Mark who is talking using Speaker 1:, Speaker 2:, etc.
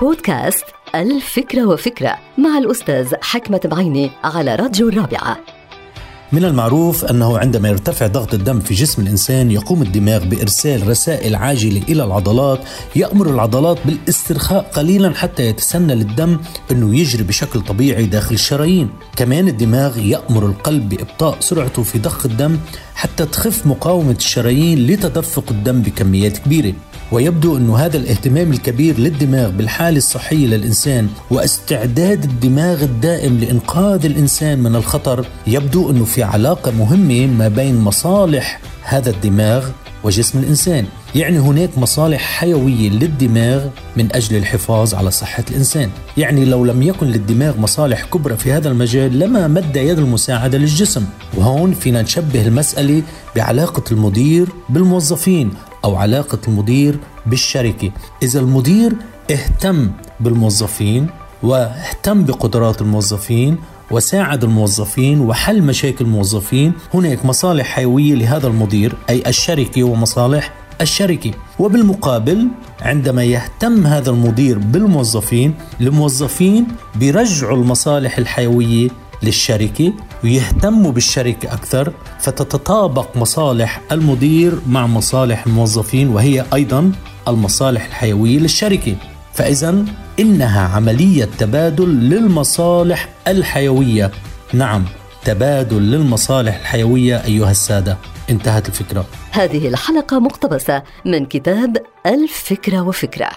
Speaker 1: بودكاست الفكرة وفكرة مع الأستاذ حكمة بعيني على راديو الرابعة.
Speaker 2: من المعروف أنه عندما يرتفع ضغط الدم في جسم الإنسان يقوم الدماغ بإرسال رسائل عاجلة إلى العضلات يأمر العضلات بالاسترخاء قليلا حتى يتسنى للدم أنه يجري بشكل طبيعي داخل الشرايين. كمان الدماغ يأمر القلب بإبطاء سرعته في ضخ الدم حتى تخف مقاومة الشرايين لتدفق الدم بكميات كبيرة. ويبدو أن هذا الاهتمام الكبير للدماغ بالحالة الصحية للإنسان واستعداد الدماغ الدائم لإنقاذ الإنسان من الخطر يبدو أنه في علاقة مهمة ما بين مصالح هذا الدماغ وجسم الإنسان. يعني هناك مصالح حيوية للدماغ من أجل الحفاظ على صحة الإنسان. يعني لو لم يكن للدماغ مصالح كبرى في هذا المجال لما مد يد المساعدة للجسم. وهون فينا نشبه المسألة بعلاقة المدير بالموظفين أو علاقة المدير بالشركة. إذا المدير اهتم بالموظفين واهتم بقدرات الموظفين وساعد الموظفين وحل مشاكل الموظفين هناك مصالح حيوية لهذا المدير أي الشركة ومصالح الشركة وبالمقابل عندما يهتم هذا المدير بالموظفين الموظفين بيرجعوا المصالح الحيوية للشركة ويهتموا بالشركة أكثر فتتطابق مصالح المدير مع مصالح الموظفين وهي أيضا المصالح الحيوية للشركة. فإذا إنها عملية تبادل للمصالح الحيوية. نعم تبادل للمصالح الحيوية أيها السادة. انتهت الفكرة.
Speaker 1: هذه الحلقة مقتبسة من كتاب الفكرة وفكرة.